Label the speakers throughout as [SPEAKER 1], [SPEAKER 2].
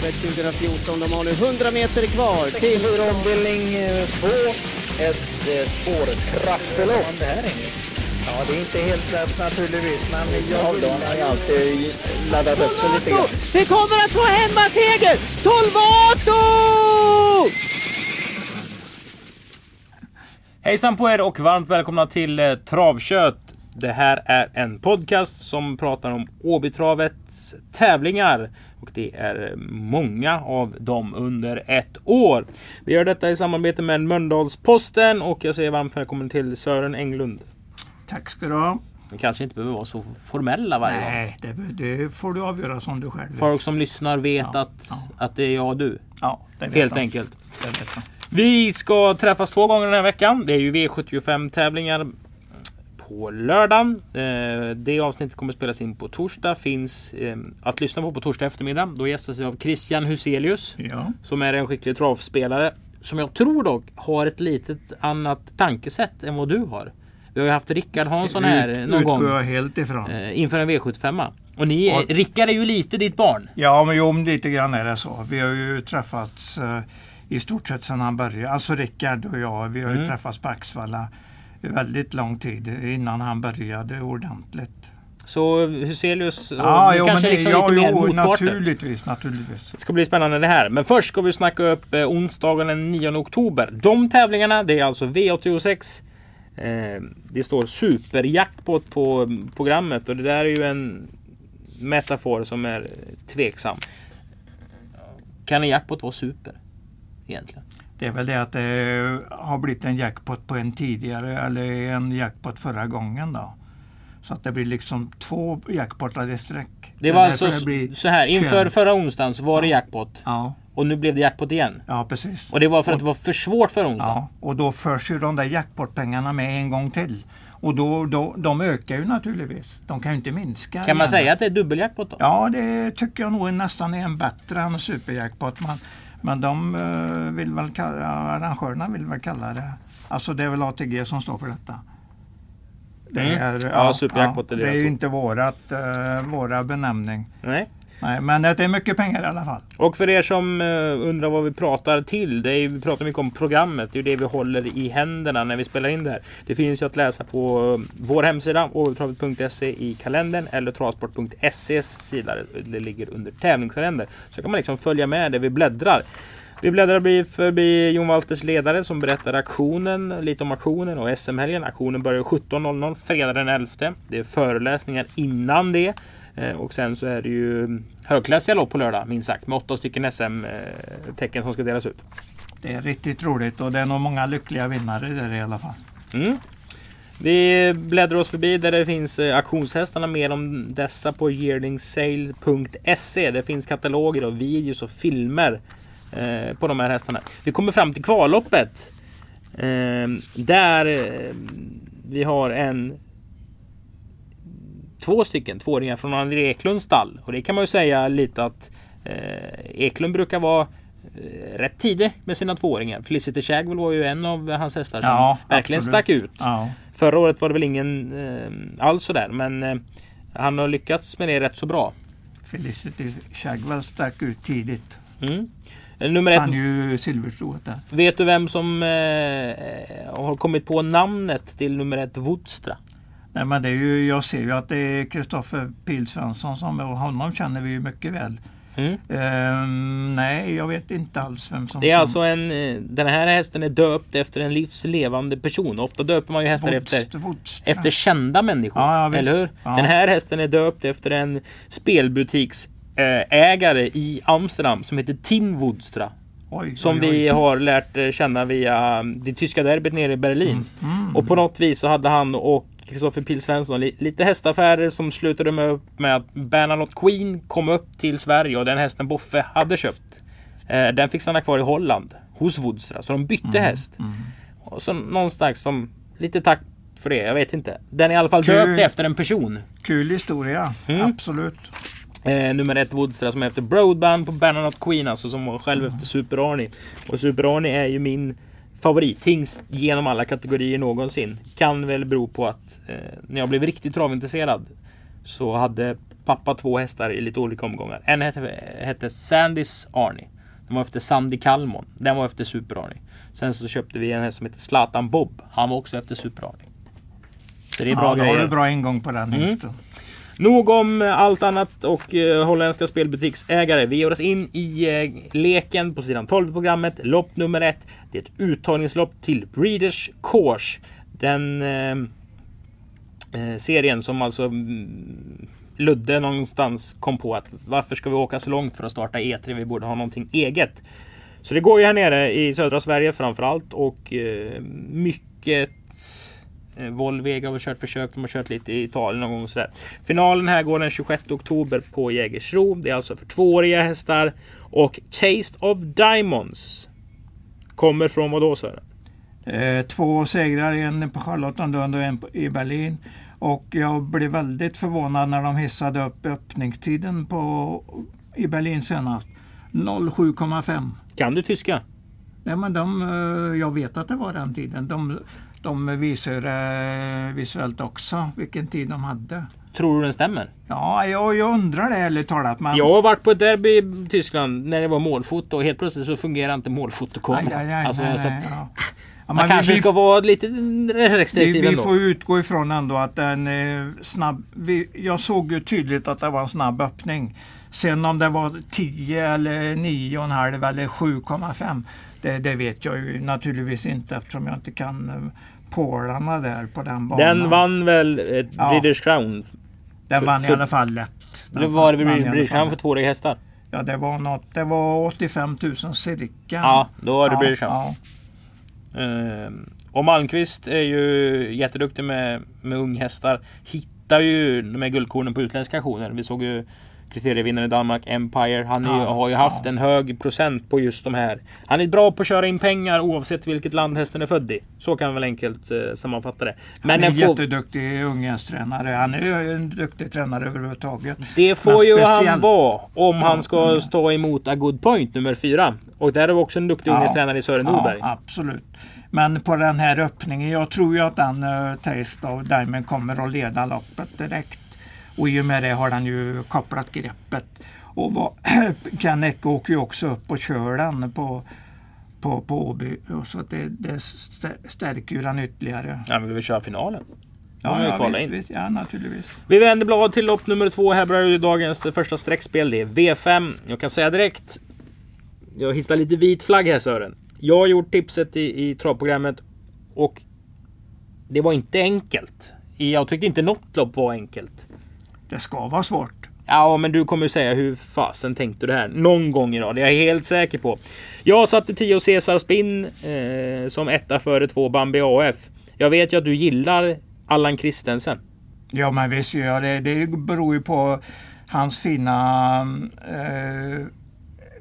[SPEAKER 1] Åbytravet 2014. De har nu 100 meter kvar till...
[SPEAKER 2] ombildning 2. Ett eh, spårtrappelopp. Ja, det är inte helt lätt naturligtvis, men jag vill... har ju alltid laddat upp sig lite grann.
[SPEAKER 1] Vi kommer att få hemmaseger! Solvato!
[SPEAKER 3] Hejsan på er och varmt välkomna till eh, Travkött. Det här är en podcast som pratar om Tävlingar. Och det är många av dem under ett år. Vi gör detta i samarbete med Mölndalsposten och jag säger varmt välkommen till Sören Englund.
[SPEAKER 4] Tack ska du ha.
[SPEAKER 3] Vi kanske inte behöver vara så formella varje gång.
[SPEAKER 4] Nej, det, det får du avgöra som du själv vill.
[SPEAKER 3] Folk som lyssnar vet
[SPEAKER 4] Ja,
[SPEAKER 3] att,
[SPEAKER 4] ja.
[SPEAKER 3] att det är jag och du.
[SPEAKER 4] Ja, det vet
[SPEAKER 3] Helt
[SPEAKER 4] jag.
[SPEAKER 3] enkelt.
[SPEAKER 4] Det vet jag.
[SPEAKER 3] Vi ska träffas två gånger den här veckan. Det är ju V75 tävlingar på lördagen. Eh, Det avsnittet kommer spelas in på torsdag. Finns eh, att lyssna på på torsdag eftermiddag. Då gästas jag av Christian Huselius.
[SPEAKER 4] Ja,
[SPEAKER 3] Som är en skicklig travspelare. Som jag tror dock har ett litet annat tankesätt än vad du har. Vi har ju haft Rickard Hansson här
[SPEAKER 4] Ut-
[SPEAKER 3] någon gång.
[SPEAKER 4] jag helt ifrån.
[SPEAKER 3] eh, Inför en V75. Och ni,
[SPEAKER 4] Och-
[SPEAKER 3] Rickard är ju lite ditt barn.
[SPEAKER 4] Ja, men jo, lite grann är det så. Vi har ju träffats eh, i stort sett sedan han började. Alltså Rickard och jag, vi har ju
[SPEAKER 3] Mm.
[SPEAKER 4] träffats på Axvalla väldigt lång tid innan han började ordentligt.
[SPEAKER 3] Så Huselius,
[SPEAKER 4] Ja, jo,
[SPEAKER 3] kanske
[SPEAKER 4] men,
[SPEAKER 3] liksom
[SPEAKER 4] ja,
[SPEAKER 3] lite mer
[SPEAKER 4] jo,
[SPEAKER 3] motparter.
[SPEAKER 4] naturligtvis, naturligtvis.
[SPEAKER 3] Det ska bli spännande det här. Men först ska vi snacka upp eh, onsdagen den 9 oktober. De tävlingarna, det är alltså V86. Eh, det står superjackpot på mm, programmet och det där är ju en metafor som är tveksam. Kan en jackpot vara super? Egentligen.
[SPEAKER 4] Det är väl det att det har blivit en jackpot på en tidigare eller en jackpot förra gången då. Så att det blir liksom två jackpotar i sträck.
[SPEAKER 3] Det
[SPEAKER 4] är
[SPEAKER 3] var alltså
[SPEAKER 4] det
[SPEAKER 3] så här. Inför
[SPEAKER 4] 21.
[SPEAKER 3] förra onsdagen så var det jackpot.
[SPEAKER 4] Ja,
[SPEAKER 3] Och nu blev det jackpot igen.
[SPEAKER 4] ja precis.
[SPEAKER 3] Och det var för att det var för svårt för onsdagen.
[SPEAKER 4] Ja, och då förs ju de där jackpotpengarna med en gång till. Och då, då, de ökar ju naturligtvis. De kan ju inte minska.
[SPEAKER 3] Kan man
[SPEAKER 4] igen.
[SPEAKER 3] säga att det är dubbeljackpot då?
[SPEAKER 4] Ja, det tycker jag nog nästan är en bättre än superjackpot. Men, men de eh, vill väl kalla, ja, arrangörerna vill väl kalla det. Alltså det är väl ATG som står för detta. Det
[SPEAKER 3] Mm.
[SPEAKER 4] är,
[SPEAKER 3] Ja, superjackpot är
[SPEAKER 4] det är ju inte vårat, eh, våra benämning.
[SPEAKER 3] Nej.
[SPEAKER 4] Nej, men det är mycket pengar i alla fall.
[SPEAKER 3] Och för er som eh, undrar vad vi pratar till. Det är, vi pratar mycket om programmet. Det är det vi håller i händerna när vi spelar in det här. Det finns ju att läsa på eh, vår hemsida overtravet.se i kalendern eller travsport.ses sida. Det ligger under tävlingskalender. Så kan man liksom följa med det vi bläddrar. Vi bläddrar förbi Jon Walters ledare som berättar aktionen, lite om aktionen och SM-helgen. Aktionen börjar 17.00 fredag den 11. Det är föreläsningar innan det. Eh, Och sen så är det ju högklassiga lopp på lördag minst sagt med åtta stycken SM-tecken som ska delas ut.
[SPEAKER 4] Det är riktigt roligt och det är nog många lyckliga vinnare där i alla fall.
[SPEAKER 3] Mm. Vi bläddrar oss förbi där det finns eh, auktionshästarna. Mer om dessa på yearlingsale.se. Det finns kataloger och videos och filmer eh, på de här hästarna. Vi kommer fram till kvalloppet. Eh, där eh, vi har en två stycken tvååringar från André Eklunds stall. Och det kan man ju säga lite att eh, Eklund brukar vara eh, rätt tidig med sina tvååringar. Felicity Shagwell var ju en av hans hästar som
[SPEAKER 4] Ja,
[SPEAKER 3] verkligen
[SPEAKER 4] absolut.
[SPEAKER 3] stack ut.
[SPEAKER 4] Ja,
[SPEAKER 3] Förra året var det väl ingen eh, alls sådär men eh, han har lyckats med det rätt så bra.
[SPEAKER 4] Felicity Shagwell stack ut tidigt.
[SPEAKER 3] Mm. Eh, Nummer ett,
[SPEAKER 4] Han är ju silverstoet där.
[SPEAKER 3] vet du vem som eh, har kommit på namnet till nummer ett Woodstra?
[SPEAKER 4] Nej, men det är ju, jag ser ju att det är Kristoffer Pil Svensson som, och honom känner vi ju mycket väl.
[SPEAKER 3] Mm.
[SPEAKER 4] Ehm, nej, jag vet inte alls vem som...
[SPEAKER 3] Det är alltså en, eh, den här hästen är döpt efter en livslevande person. Ofta döper man ju hästar
[SPEAKER 4] Woodst-
[SPEAKER 3] efter,
[SPEAKER 4] Woodström.
[SPEAKER 3] efter kända människor.
[SPEAKER 4] Ja, ja,
[SPEAKER 3] eller hur? Den här hästen är döpt efter en spelbutiksägare i Amsterdam som heter Tim Woodstra.
[SPEAKER 4] Oj,
[SPEAKER 3] Som
[SPEAKER 4] oj, oj.
[SPEAKER 3] vi har lärt eh, känna via det tyska derbyt nere i Berlin.
[SPEAKER 4] Mm.
[SPEAKER 3] Och på något vis så hade han och Kristoffer Pil Svensson li- lite hästaffärer som slutade med med att Bernadotte Queen kom upp till Sverige och den hästen Boffe hade köpt. Eh, den fick stanna kvar i Holland hos Woodstra. Så de bytte
[SPEAKER 4] Mm.
[SPEAKER 3] häst. Och så någonstans som lite tack för det, jag vet inte. Den är i alla fall
[SPEAKER 4] Kul.
[SPEAKER 3] döpt efter en person.
[SPEAKER 4] Kul historia,
[SPEAKER 3] Mm.
[SPEAKER 4] absolut.
[SPEAKER 3] Eh, nummer ett Woodstra som är efter Broadband på Bernadotte Queen alltså som var själv efter Super Arnie. Och Super Arnie är ju min favorithingst genom alla kategorier någonsin. Kan väl bero på att eh, när jag blev riktigt travintresserad så hade pappa två hästar i lite olika omgångar. En hette, hette Sandys Arnie. Den var efter Sandy Kalmon. Den var efter Super Arnie. Sen så köpte vi en häst som heter Zlatan Bob. Han var också efter Super Arnie. Så det är bra
[SPEAKER 4] ja, då har
[SPEAKER 3] grejer.
[SPEAKER 4] du bra ingång på den
[SPEAKER 3] Mm.
[SPEAKER 4] hingsten.
[SPEAKER 3] Nog om eh, allt annat och eh, holländska spelbutiksägare. Vi ger oss in i eh, leken på sidan 12 i programmet. Lopp nummer ett. Det är ett uttagningslopp till Breeders Course. Den eh, eh, serien som alltså mm, Ludde någonstans kom på att varför ska vi åka så långt för att starta E3? Vi borde ha någonting eget. Så det går ju här nere i södra Sverige framförallt och eh, mycket Volvega har kört försök. De har kört lite i Italien någon gång. och Sådär. Finalen här går den 26 oktober på Jägersro. Det är alltså för tvååriga hästar. Och Taste of Diamonds kommer från vad då Sören?
[SPEAKER 4] Eh, två segrar, en på Charlottenlund och en på- i Berlin. Och jag blev väldigt förvånad när de hissade upp öppningstiden på, i Berlin senast. 07,5.
[SPEAKER 3] Kan du tyska?
[SPEAKER 4] Nej, men de, eh, jag vet att det var den tiden. De, de visar eh, visuellt också vilken tid de hade.
[SPEAKER 3] Tror du den stämmer?
[SPEAKER 4] Ja, jag, jag undrar det ärligt talat. Men,
[SPEAKER 3] Jag har varit på ett derby i Tyskland när det var målfoto och helt plötsligt så fungerar inte målfotokameran. Alltså,
[SPEAKER 4] nej, ja. Ja,
[SPEAKER 3] man kanske
[SPEAKER 4] vi,
[SPEAKER 3] ska vara lite
[SPEAKER 4] vi,
[SPEAKER 3] restriktiv
[SPEAKER 4] vi
[SPEAKER 3] ändå.
[SPEAKER 4] får utgå ifrån ändå att den är snabb. Vi, jag såg ju tydligt att det var en snabb öppning. Sen om det var 10 eller 9,5 eller 7,5 det, det vet jag ju naturligtvis inte eftersom jag inte kan eh, pålarna där på den banan.
[SPEAKER 3] Den vann väl ett
[SPEAKER 4] Ja.
[SPEAKER 3] British Crown?
[SPEAKER 4] Den vann
[SPEAKER 3] för-
[SPEAKER 4] i alla fall lätt. Den
[SPEAKER 3] Det var det British Crown för tvååriga hästar?
[SPEAKER 4] Ja, det var något. Det var 85 000 cirka.
[SPEAKER 3] Ja, då var det
[SPEAKER 4] ja,
[SPEAKER 3] British Crown.
[SPEAKER 4] ja.
[SPEAKER 3] Ehm, och Malmqvist är ju jätteduktig med, med unghästar. Hittar ju de här guldkornen på utländska auktioner. Vi såg ju kriterievinnaren i Danmark, Empire. Han är,
[SPEAKER 4] Ja,
[SPEAKER 3] har ju haft
[SPEAKER 4] ja.
[SPEAKER 3] en hög procent på just de här. Han är bra på att köra in pengar oavsett vilket land hästen är född i. Så kan man väl enkelt eh, sammanfatta det. Men
[SPEAKER 4] han är en
[SPEAKER 3] får,
[SPEAKER 4] jätteduktig unghästtränare. Han är ju en duktig tränare överhuvudtaget.
[SPEAKER 3] det får
[SPEAKER 4] Men
[SPEAKER 3] ju han
[SPEAKER 4] speciellt-
[SPEAKER 3] vara om han
[SPEAKER 4] Ja,
[SPEAKER 3] ska
[SPEAKER 4] mm.
[SPEAKER 3] stå emot A Good Point nummer fyra. Och där vi också en duktig unghästtränare i Sören Norberg.
[SPEAKER 4] Ja, absolut. Men på den här öppningen, jag tror ju att den uh, Taste of Diamond kommer att leda loppet direkt. Och i och med det har den ju kopplat greppet. Och vad, Ken Ecke åker ju också upp och kör den på, på, på Åby. Så att det, det stä- stärker ju den ytterligare.
[SPEAKER 3] Ja, men vi vill köra finalen.
[SPEAKER 4] Ja, ja, visst,
[SPEAKER 3] in.
[SPEAKER 4] visst, ja naturligtvis.
[SPEAKER 3] Vi vänder blad till lopp nummer två. Här börjar ju dagens första streckspel. Det är V5. Jag kan säga direkt. Jag hissar lite vit flagg här Sören. Jag har gjort tipset i, i travprogrammet och det var inte enkelt. Jag tyckte inte något lopp var enkelt.
[SPEAKER 4] Det ska vara svårt.
[SPEAKER 3] Ja, men du kommer ju säga hur fasen tänkte du här? Någon gång idag, det är jag helt säker på. Jag satte 10 Cesar Spin eh, som etta före två Bambi AF. Jag vet ju att du gillar Allan Christensen.
[SPEAKER 4] Ja men visst gör jag det. Det beror ju på hans fina eh,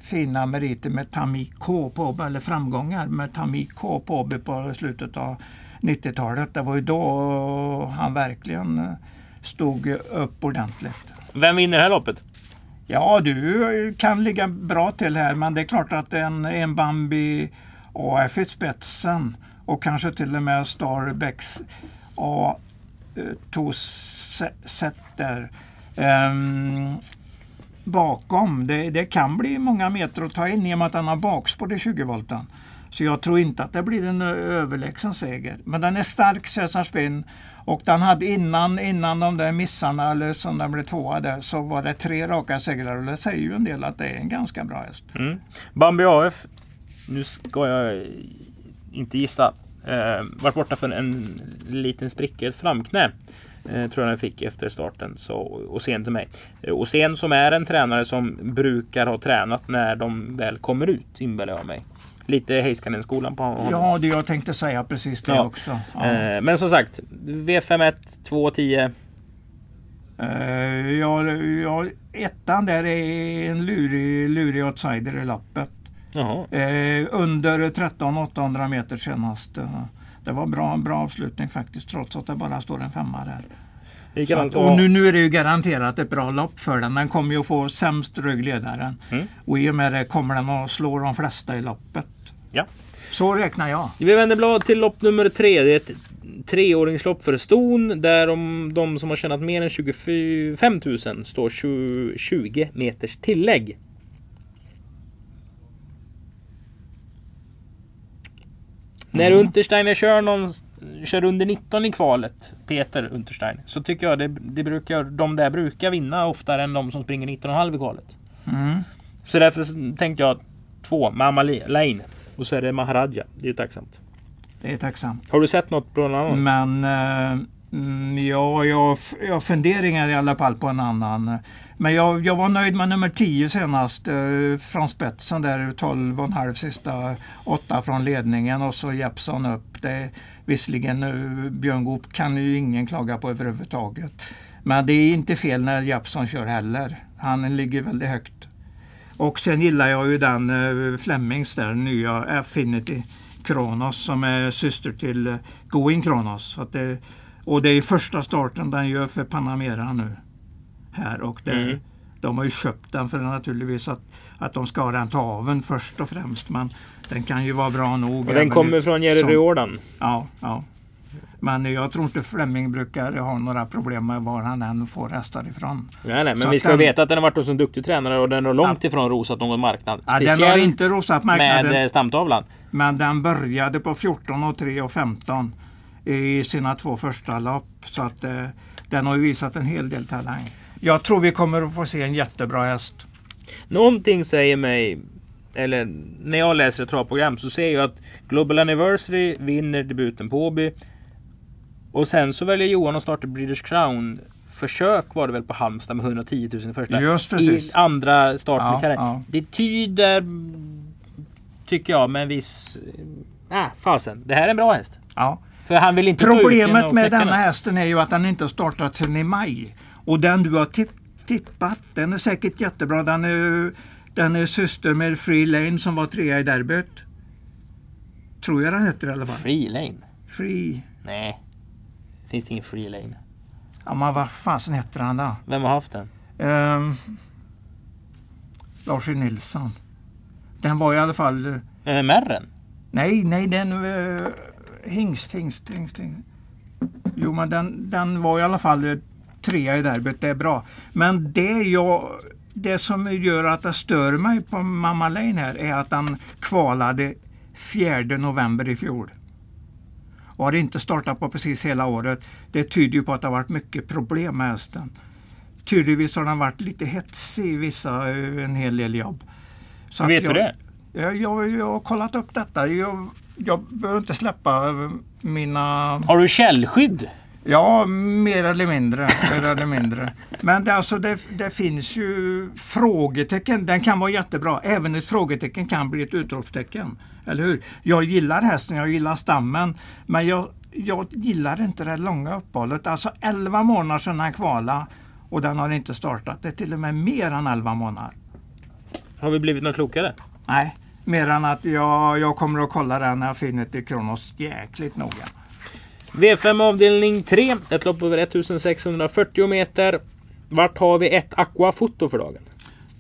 [SPEAKER 4] fina meriter med Tamik K på eller framgångar med Tamik K på på slutet av 90-talet. Det var ju då han verkligen eh, stod upp ordentligt.
[SPEAKER 3] Vem vinner det här loppet?
[SPEAKER 4] Ja, du kan ligga bra till här men det är klart att en, en Bambi AF i spetsen och kanske till och med Starbecks A eh, tog se- sätter ehm, bakom. Det, det kan bli många meter att ta in i och med att han har bakspår i 20 volten. Så jag tror inte att det blir en överlägsen seger. Men den är stark, Cesar Spinn. Och den hade innan, innan de där missarna, eller som den blev tvåa där, så var det tre raka segrar. Och det säger ju en del att det är en ganska bra häst.
[SPEAKER 3] Mm. Bambi AF. Nu ska jag inte gissa. Eh, varit borta för en liten spricka, ett framknä. Eh, tror jag den fick efter starten. Så, och sen till mig. Eh, och sen som är en tränare som brukar ha tränat när de väl kommer ut, inbillar jag mig. Lite Heiskanen-skolan på honom.
[SPEAKER 4] Ja, det jag tänkte säga precis det
[SPEAKER 3] Ja.
[SPEAKER 4] också. Ja.
[SPEAKER 3] Eh, men som sagt, V51 210.
[SPEAKER 4] Eh, ja, ja, ettan där är en lurig, lurig outsider i loppet.
[SPEAKER 3] Jaha.
[SPEAKER 4] Eh, under 13 800 meter senast. Det var bra, bra avslutning faktiskt trots att det bara står en femma där. Att, och nu, nu är det ju garanterat ett bra lopp för den. Den kommer ju att få sämst ryggledaren.
[SPEAKER 3] Mm.
[SPEAKER 4] Och i och med det kommer den att slå de flesta i loppet.
[SPEAKER 3] Ja.
[SPEAKER 4] Så räknar jag.
[SPEAKER 3] Vi vänder blad till lopp nummer tre. Det är ett treåringslopp för ston där de, de som har tjänat mer än 25 000 står 20, 20 meters tillägg. När Untersteiner kör, någon, kör under 19 i kvalet, Peter Untersteiner, så tycker jag det, det brukar, de där brukar vinna oftare än de som springer 19,5 i kvalet.
[SPEAKER 4] Mm.
[SPEAKER 3] Så därför tänkte jag två, Mamma Lane och så är det Maharaja. Det är ju tacksamt.
[SPEAKER 4] Det är tacksamt.
[SPEAKER 3] Har du sett något på någon annan?
[SPEAKER 4] Men eh, mm, ja, jag, har funderingar i alla fall på en annan. Men jag, jag var nöjd med nummer 10 senast eh, från spetsen där 12,5 sista åtta från ledningen och så Jeppson upp. Det, visserligen eh, Björn Goop kan ju ingen klaga på överhuvudtaget. Men det är inte fel när Jeppson kör heller. Han ligger väldigt högt. Och sen gillar jag ju den eh, Flemings där, nya Affinity Kronos som är syster till eh, Going Kronos. Så det, och det är första starten den gör för Panamera nu. Här och det,
[SPEAKER 3] Mm.
[SPEAKER 4] de har ju köpt den för naturligtvis att, att de ska ha den taven först och främst. Men den kan ju vara bra nog.
[SPEAKER 3] Och den kommer från Jerry Riordan.
[SPEAKER 4] Ja, ja. Men jag tror inte Fleming brukar ha några problem med var han än får hästar ifrån.
[SPEAKER 3] Nej, nej, men
[SPEAKER 4] Så
[SPEAKER 3] vi ska
[SPEAKER 4] den-
[SPEAKER 3] veta att den har varit hos en duktig tränare och den har långt ifrån rosat någon marknad.
[SPEAKER 4] Ja, den har inte rosat marknaden.
[SPEAKER 3] med eh, stamtavlan.
[SPEAKER 4] Men den började på 14 och 3 och 15 i sina två första lopp. Så att eh, den har ju visat en hel del talang. Jag tror vi kommer att få se en jättebra häst.
[SPEAKER 3] Någonting säger mig, eller när jag läser ett travprogram så ser jag att Global Anniversary vinner debuten på Åby. Och sen så väljer Johan att starta British Crown. Försök var det väl på Halmstad med 110 000 i första.
[SPEAKER 4] Just precis.
[SPEAKER 3] I andra starten
[SPEAKER 4] Ja, ja.
[SPEAKER 3] Det tyder, tycker jag, med en viss... Ah, fasen. Det här är en bra häst.
[SPEAKER 4] Ja.
[SPEAKER 3] För han vill inte
[SPEAKER 4] Problemet med denna
[SPEAKER 3] den.
[SPEAKER 4] hästen är ju att den inte har startat sedan i maj. Och den du har tipp, tippat, den är säkert jättebra. Den är, den är syster med Free Lane som var trea i derbyt. Tror jag den heter i alla fall.
[SPEAKER 3] Free lane?
[SPEAKER 4] Free.
[SPEAKER 3] Nej. Finns ingen free lane.
[SPEAKER 4] Ja, men vad fasen heter han då?
[SPEAKER 3] Vem har haft den?
[SPEAKER 4] Um, Lars E. Nilsson. Den var i alla fall... eh,
[SPEAKER 3] Eh, Merren?
[SPEAKER 4] Nej, nej, den... Uh, hingst, hingst, hingst, hingst. Jo, men den, den var i alla fall trea i derbyt. Det är bra. Men det jag... Det som gör att det stör mig på Mamma Lane här är att den kvalade 4 november i fjol. Och har inte startat på precis hela året. Det tyder ju på att det har varit mycket problem med hästen. Tydligtvis har den varit lite hetsig i vissa, eh, en hel del jobb. Så
[SPEAKER 3] Vet du
[SPEAKER 4] jag,
[SPEAKER 3] det?
[SPEAKER 4] Jag, jag, jag har kollat upp detta. Jag, jag behöver inte släppa eh, mina...
[SPEAKER 3] Har du källskydd?
[SPEAKER 4] Ja, mer eller mindre. Mer eller mindre. Men det, alltså, det, det finns ju frågetecken. Den kan vara jättebra. Även ett frågetecken kan bli ett utropstecken. Eller hur? Jag gillar hästen, jag gillar stammen. Men jag, jag gillar inte det långa uppehållet. Alltså 11 månader sedan han kvala och den har inte startat. Det är till och med mer än 11 månader.
[SPEAKER 3] Har vi blivit något klokare?
[SPEAKER 4] Nej, mer än att jag, jag kommer att kolla den Affinity Kronos jäkligt noga.
[SPEAKER 3] V5 avdelning 3. Ett lopp över 1640 meter. Vart har vi ett aquafoto för dagen?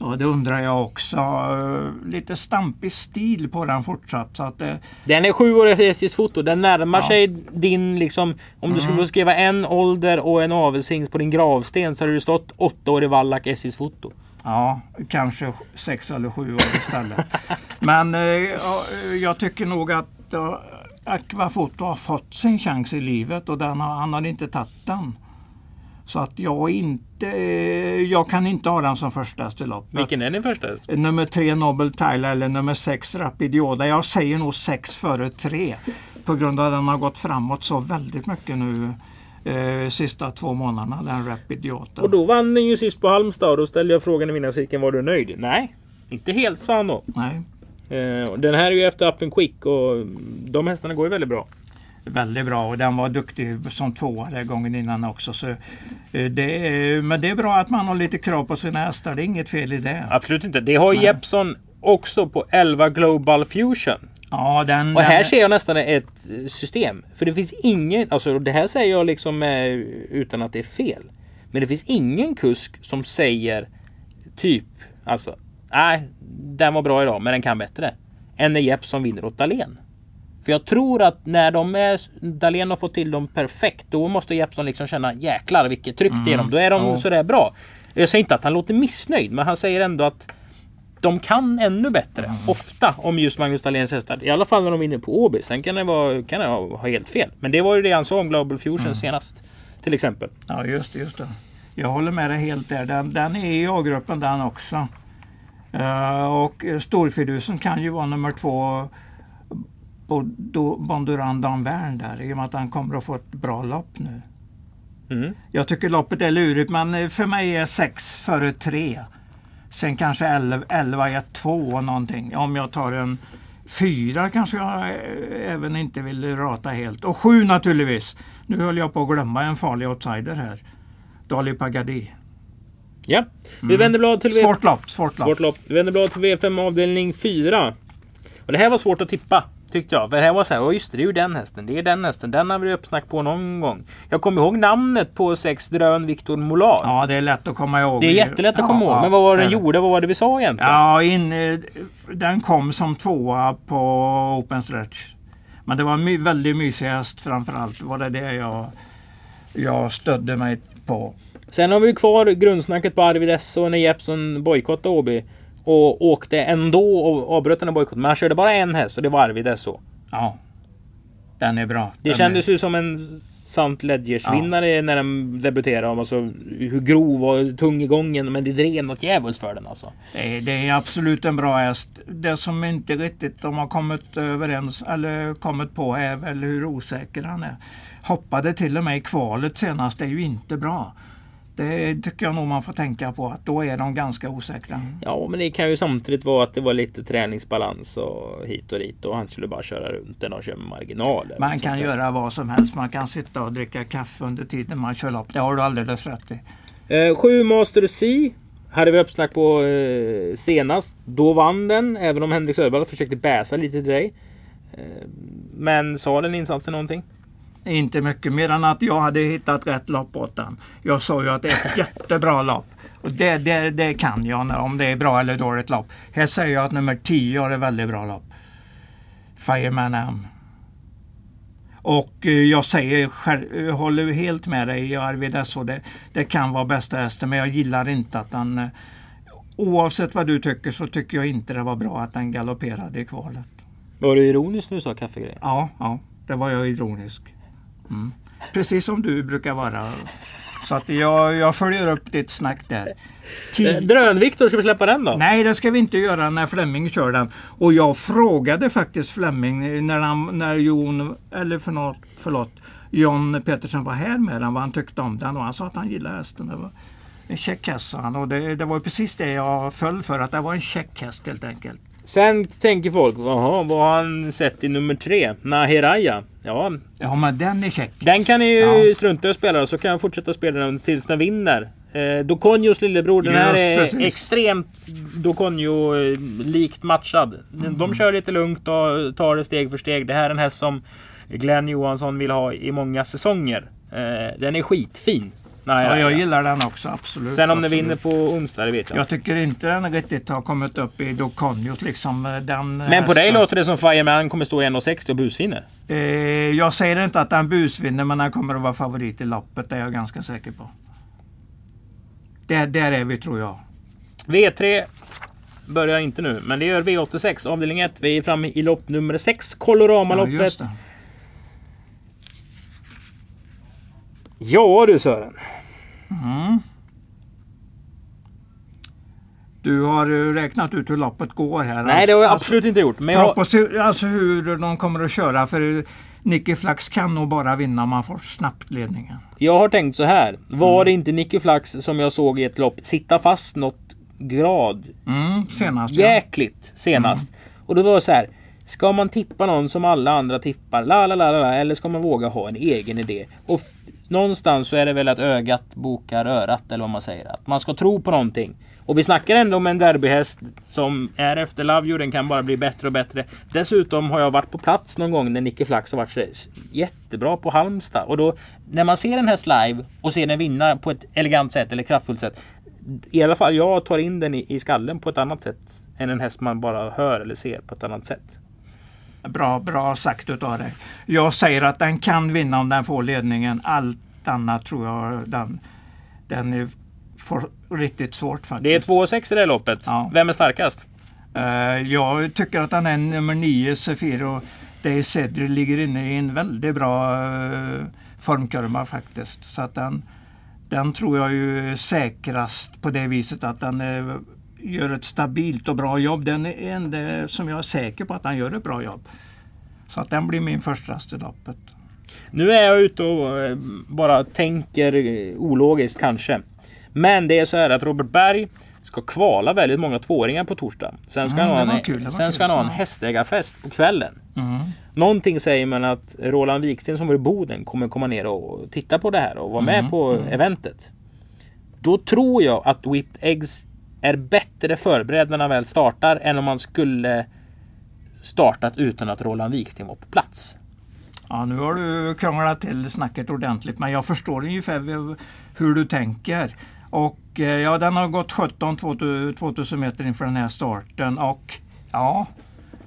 [SPEAKER 4] Ja, det undrar jag också. Eh, Lite stampig stil på den fortsatt. Så att det,
[SPEAKER 3] Den är sju år SJs foto. Den närmar
[SPEAKER 4] Ja.
[SPEAKER 3] sig din liksom... Om du skulle få skriva en ålder och en avelshingst på din gravsten så hade det stått åtta år i Wallach SJs foto.
[SPEAKER 4] ja, kanske sex eller sju år istället. Men eh, ja, jag tycker nog att Aquafoto har fått sin chans i livet och den har, han har inte tagit den. Så att jag inte, eh, jag kan inte ha den som första häst.
[SPEAKER 3] Vilken är din första häst?
[SPEAKER 4] Nummer tre Nobel Tyler eller nummer sex Rapidioda. Jag säger nog sex före tre. På grund av att den har gått framåt så väldigt mycket nu eh, sista två månaderna, den Rapidioda.
[SPEAKER 3] Och då vann den ju sist på Halmstad och då ställde jag frågan i vinnarcirkeln. Var du nöjd? Nej, inte helt sa han då.
[SPEAKER 4] Nej,
[SPEAKER 3] Eh, den här är ju efter Up and Quick och de hästarna går ju väldigt bra.
[SPEAKER 4] väldigt bra och den var duktig som tvåa den gången innan också. Så, eh, det är, men det är bra att man har lite krav på sina hästar, det är inget fel i det.
[SPEAKER 3] Absolut inte. Det har
[SPEAKER 4] Nej.
[SPEAKER 3] Jeppson också på 11 Global Fusion.
[SPEAKER 4] Ja, den,
[SPEAKER 3] Och här
[SPEAKER 4] den,
[SPEAKER 3] ser jag nästan ett system. För det finns ingen, alltså det här säger jag liksom eh, utan att det är fel. Men det finns ingen kusk som säger typ, alltså, nej, den var bra idag men den kan bättre. Än när Jeppson vinner åt Dahlén. För jag tror att när de är, Dahlén har fått till dem perfekt, då måste Jeppsson liksom känna jäklar vilket tryck det är dem. Då är de
[SPEAKER 4] Ja.
[SPEAKER 3] sådär bra. Jag säger inte att han låter missnöjd, men han säger ändå att de kan ännu bättre. Ofta om just Magnus Dahléns hästar. I alla fall när de vinner på Åby. Sen kan det vara, kan det ha ha helt fel. Men det var ju det han sa om Global Fusion senast. Till exempel.
[SPEAKER 4] Ja, just det. Just det. Jag håller med dig helt där. Den, den är i A-gruppen den också. Eh, och Storfidusen kan ju vara nummer två Bonduran Danvern där i och med att han kommer att få ett bra lopp nu.
[SPEAKER 3] Mm.
[SPEAKER 4] Jag tycker loppet är lurigt men eh, för mig är sex före tre. Sen kanske 11, 11 1, 2 någonting. Om jag tar en fyra kanske jag eh, även inte vill rata helt. Och sju naturligtvis. Nu höll jag på att glömma en farlig outsider här. Dali Pagadi.
[SPEAKER 3] Ja, vi vänder blad till
[SPEAKER 4] Svårt lopp, svårt lopp.
[SPEAKER 3] Svårt lopp. Vi vänder blad till V5 avdelning 4. Och det här var svårt att tippa. Tyckte jag. För det här var så här, "Åh, just det, det är ju den hästen. Det är den hästen. Den har vi uppsnack på någon gång. Jag kommer ihåg namnet på sex Drön Victor Molar.
[SPEAKER 4] Ja, det är lätt att komma ihåg.
[SPEAKER 3] Det är jättelätt att komma
[SPEAKER 4] Ja,
[SPEAKER 3] ihåg.
[SPEAKER 4] ja,
[SPEAKER 3] Men vad var det den gjorde? Vad var det vi sa egentligen?
[SPEAKER 4] Ja, in, eh, den kom som tvåa på Open Stretch. Men det var en my, väldigt mysig häst framförallt. Var det det jag, jag stödde mig på.
[SPEAKER 3] Sen har vi kvar grundsnacket på Arvid Esso när Jeppsson bojkottade Åby. Och åkte ändå och avbröt den här bojkotten. Men han körde bara en häst och det var Arvid Esso.
[SPEAKER 4] Ja, den är bra.
[SPEAKER 3] Det
[SPEAKER 4] den
[SPEAKER 3] kändes
[SPEAKER 4] är,
[SPEAKER 3] ju som en Sant Ledgers-vinnare när den debuterade. Alltså, hur grov och tung i gången. Men det drev något djävulskt för den alltså.
[SPEAKER 4] det, är, det är absolut en bra häst. Det som inte riktigt de har kommit överens eller kommit på är väl hur osäker han är. Hoppade till och med i kvalet senast. Det är ju inte bra. Det tycker jag nog man får tänka på att då är de ganska osäkra.
[SPEAKER 3] Ja, men det kan ju samtidigt vara att det var lite träningsbalans och hit och dit. Och han skulle bara köra runt den och köra med marginaler.
[SPEAKER 4] Man kan göra vad som helst. Man kan sitta och dricka kaffe under tiden man kör lopp. Det har du alldeles rätt i.
[SPEAKER 3] Eh, sju Master C hade vi uppsnack på eh, senast. Då vann den, även om Henrik Södervall försökte bäsa lite till dig. Eh, men sa den insatsen någonting?
[SPEAKER 4] Inte mycket mer än att jag hade hittat rätt lopp åt den. Jag sa ju att det är ett jättebra lopp. Och det, det, det kan jag när- om det är bra eller dåligt lopp. Här säger jag att nummer 10 har ett väldigt bra lopp. Fireman M. Och eh, jag säger, själv- jag håller helt med dig Arvid S.O. Det, det kan vara bästa hästen men jag gillar inte att den... eh, Oavsett vad du tycker så tycker jag inte det var bra att den galopperade i kvalet.
[SPEAKER 3] Var du ironisk när du sa kaffegrej?
[SPEAKER 4] Ja, ja, det var jag ironisk. Mm. Precis som du brukar vara. Så att jag, jag följer upp ditt snack där.
[SPEAKER 3] Eh,
[SPEAKER 4] Ti-
[SPEAKER 3] Drön-Viktor, ska vi släppa den då?
[SPEAKER 4] Nej, det ska vi inte göra när Flemming kör den. Och jag frågade faktiskt Flemming när, han, när Jon, eller förlåt, förlåt, John Petersen var här med den vad han tyckte om den och han sa att han gillade hästen. Det var en käck häst och det, det var precis det jag föll för att det var en käck häst helt enkelt.
[SPEAKER 3] Sen tänker folk, jaha, vad har han sett i nummer tre? Nahiraya. Ja,
[SPEAKER 4] Ja men den är käck.
[SPEAKER 3] den kan ni ju
[SPEAKER 4] Ja.
[SPEAKER 3] strunta i att spela så kan jag fortsätta spela den tills den vinner. Eh, Dokonjos lillebror, den här är
[SPEAKER 4] precis.
[SPEAKER 3] extremt Dokonjo-likt matchad. De, de kör lite lugnt och tar det steg för steg. Det här är en häst som Glenn Johansson vill ha i många säsonger. Eh, den är skitfin.
[SPEAKER 4] Ja,
[SPEAKER 3] Nahiraya.
[SPEAKER 4] jag gillar den också absolut.
[SPEAKER 3] Sen om den
[SPEAKER 4] absolut.
[SPEAKER 3] vinner på onsdag, det vet jag.
[SPEAKER 4] Jag tycker inte den riktigt har kommit upp i Dokonjos liksom. eh, Den
[SPEAKER 3] Men på dig låter det som Fireman kommer stå i 1,60 och busfinner.
[SPEAKER 4] Eh, jag säger inte att han busvinner men han kommer att vara favorit i loppet. Det är jag ganska säker på. Där, där är vi tror jag.
[SPEAKER 3] V3 börjar inte nu, men det gör V86 avdelning 1. Vi är framme i lopp nummer 6, Colorama-loppet.
[SPEAKER 4] Ja,
[SPEAKER 3] Ja, du Sören.
[SPEAKER 4] Mm. Du har eh, räknat ut hur loppet går här.
[SPEAKER 3] Nej, det har jag
[SPEAKER 4] Alltså-
[SPEAKER 3] absolut inte gjort. Men jag,
[SPEAKER 4] hur, alltså hur de kommer att köra för Nicky Flax kan nog bara vinna om man får snabbt ledningen.
[SPEAKER 3] jag har tänkt så här. Var
[SPEAKER 4] Mm.
[SPEAKER 3] det inte Nicky Flax som jag såg i ett lopp sitta fast något grad
[SPEAKER 4] Mm, senast ja.
[SPEAKER 3] jäkligt senast? Och då var det så här. Ska man tippa någon som alla andra tippar? La, la, la, la, la, eller ska man våga ha en egen idé? Och någonstans så är det väl att ögat bokar örat eller vad man säger. Att man ska tro på någonting. Och vi snackar ändå om en derbyhäst som är efter Lavio. Den kan bara bli bättre och bättre. Dessutom har jag varit på plats någon gång när Nicke Flax har varit jättebra på Halmstad. Och då när man ser en häst live och ser den vinna på ett elegant sätt eller kraftfullt sätt. I alla fall jag tar in den i, i skallen på ett annat sätt än en häst man bara hör eller ser på ett annat sätt.
[SPEAKER 4] Bra, bra sagt utav dig. Jag säger att den kan vinna om den får ledningen. Allt annat tror jag den, den är får riktigt svårt faktiskt.
[SPEAKER 3] Det är 2,6 i det här loppet.
[SPEAKER 4] Ja.
[SPEAKER 3] Vem är starkast?
[SPEAKER 4] Eh, jag tycker att den är nummer 9, Sefiro Day Cedri ligger inne i en väldigt bra uh, formkurva faktiskt. Så att den, den tror jag ju är säkrast på det viset att den är, gör ett stabilt och bra jobb. Den är enda som jag är säker på att den gör ett bra jobb. Så att den blir min första loppet.
[SPEAKER 3] Nu är jag ute och eh, bara tänker ologiskt kanske. Men det är så här att Robert Berg ska kvala väldigt många tvååringar på torsdag. Sen ska
[SPEAKER 4] Mm,
[SPEAKER 3] han ha en,
[SPEAKER 4] kul,
[SPEAKER 3] sen ska han ha en hästägarfest på kvällen.
[SPEAKER 4] Mm.
[SPEAKER 3] Någonting säger man att Roland Wiksten som var i Boden kommer komma ner och titta på det här och vara med
[SPEAKER 4] Mm,
[SPEAKER 3] på eventet. Då tror jag att Whipped Eggs är bättre förberedd när han väl startar än om man skulle startat utan att Roland Wiksten var på plats.
[SPEAKER 4] Ja, nu har du krånglat till snacket ordentligt men jag förstår ungefär hur du tänker. Och eh, ja, den har gått 17 2000 meter inför den här starten och ja,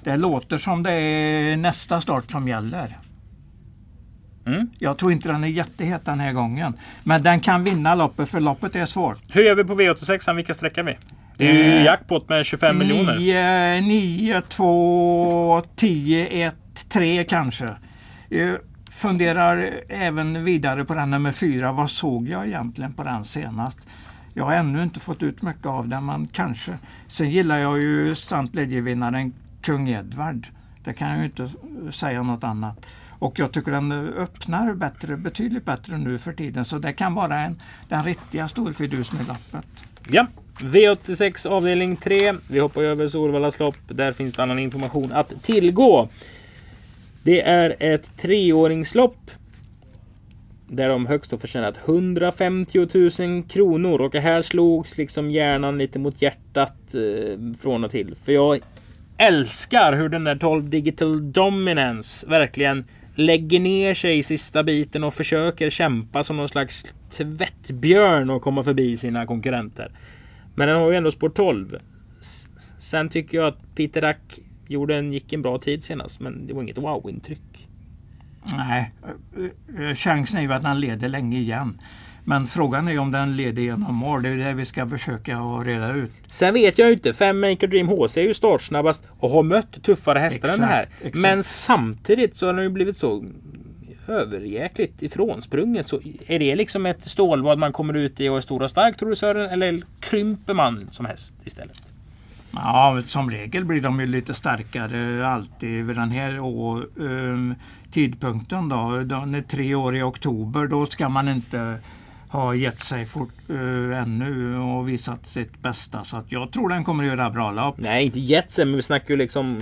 [SPEAKER 4] det låter som det är nästa start som gäller.
[SPEAKER 3] Mm.
[SPEAKER 4] Jag tror inte den är jättehet den här gången. Men den kan vinna loppet för loppet är svårt.
[SPEAKER 3] Hur gör vi på V86? Vilka sträckar vi? Det är ju
[SPEAKER 4] Eh,
[SPEAKER 3] jackpot med 25 miljoner.
[SPEAKER 4] 9, 9, 2, 10, 1, 3 kanske. Jag funderar även vidare på den nummer 4. Vad såg jag egentligen på den senast? Jag har ännu inte fått ut mycket av den, men kanske. Sen gillar jag ju Stuntledjevinnaren Kung Edvard. Det kan jag ju inte säga något annat. Och jag tycker den öppnar bättre, betydligt bättre nu för tiden. Så det kan vara en, den riktiga storfidusen i lappet.
[SPEAKER 3] Ja. V86 avdelning 3. Vi hoppar över Solvallas lopp. Där finns det annan information att tillgå. Det är ett treåringslopp. Där de högst har förtjänat 150 000 kronor. Och här slogs liksom hjärnan lite mot hjärtat eh, från och till. För jag älskar hur den där 12 Digital Dominance verkligen lägger ner sig i sista biten och försöker kämpa som någon slags tvättbjörn och komma förbi sina konkurrenter. Men den har ju ändå spår 12. Sen tycker jag att Peter Rack gjorde en, gick en bra tid senast, men det var inget wow-intryck.
[SPEAKER 4] Nej, chansen är ju att han leder länge igen. Men frågan är om den leder genom mål. Det är det vi ska försöka reda ut.
[SPEAKER 3] Sen vet jag inte. Fem Maker Dream HC är ju startsnabbast och har mött tuffare hästar än det här.
[SPEAKER 4] Exakt, exakt.
[SPEAKER 3] Men samtidigt så har den ju blivit så överjäkligt ifrånsprunget. Så är det liksom ett stålbad man kommer ut i och är stor och stark tror du Sören? Eller krymper man som häst istället?
[SPEAKER 4] Ja, som regel blir de ju lite starkare alltid vid den här å, ehm, tidpunkten. Då. Den är tre år i oktober. Då ska man inte ha gett sig fort, eh, ännu och visat sitt bästa. Så att jag tror den kommer att göra bra lopp.
[SPEAKER 3] Nej, inte jetsen, men vi snackar ju liksom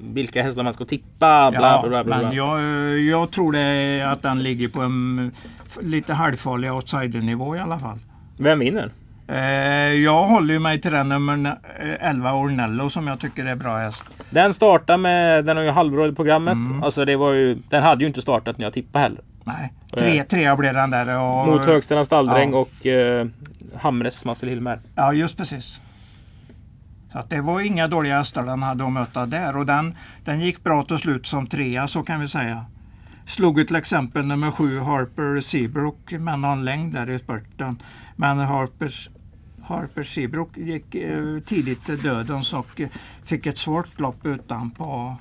[SPEAKER 3] vilka hästar man ska tippa. Bla, bla, bla, bla,
[SPEAKER 4] men jag, eh, jag tror det att den ligger på en lite halvfarlig outsidernivå i alla fall.
[SPEAKER 3] Vem vinner?
[SPEAKER 4] Eh, jag håller mig till den nummer eh, 11 Ornello som jag tycker är bra häst.
[SPEAKER 3] Den startar med, den har ju halvråd i programmet.
[SPEAKER 4] Mm.
[SPEAKER 3] Alltså det var ju, den hade ju inte startat när jag tippade heller.
[SPEAKER 4] Nej, tre, trea blev den där. Och,
[SPEAKER 3] Mot Högstena Stalldräng
[SPEAKER 4] Ja.
[SPEAKER 3] och eh, Hamres Marcel Hilmer.
[SPEAKER 4] Ja, just precis. Så det var inga dåliga hästar den hade att möta där och den, den gick bra till slut som trea så kan vi säga. Slog ju till exempel nummer sju Harper Seabrook med någon längd där i spurten. Men Harpers, Harper Seabrook gick eh, tidigt till dödens och eh, fick ett svårt lopp utan på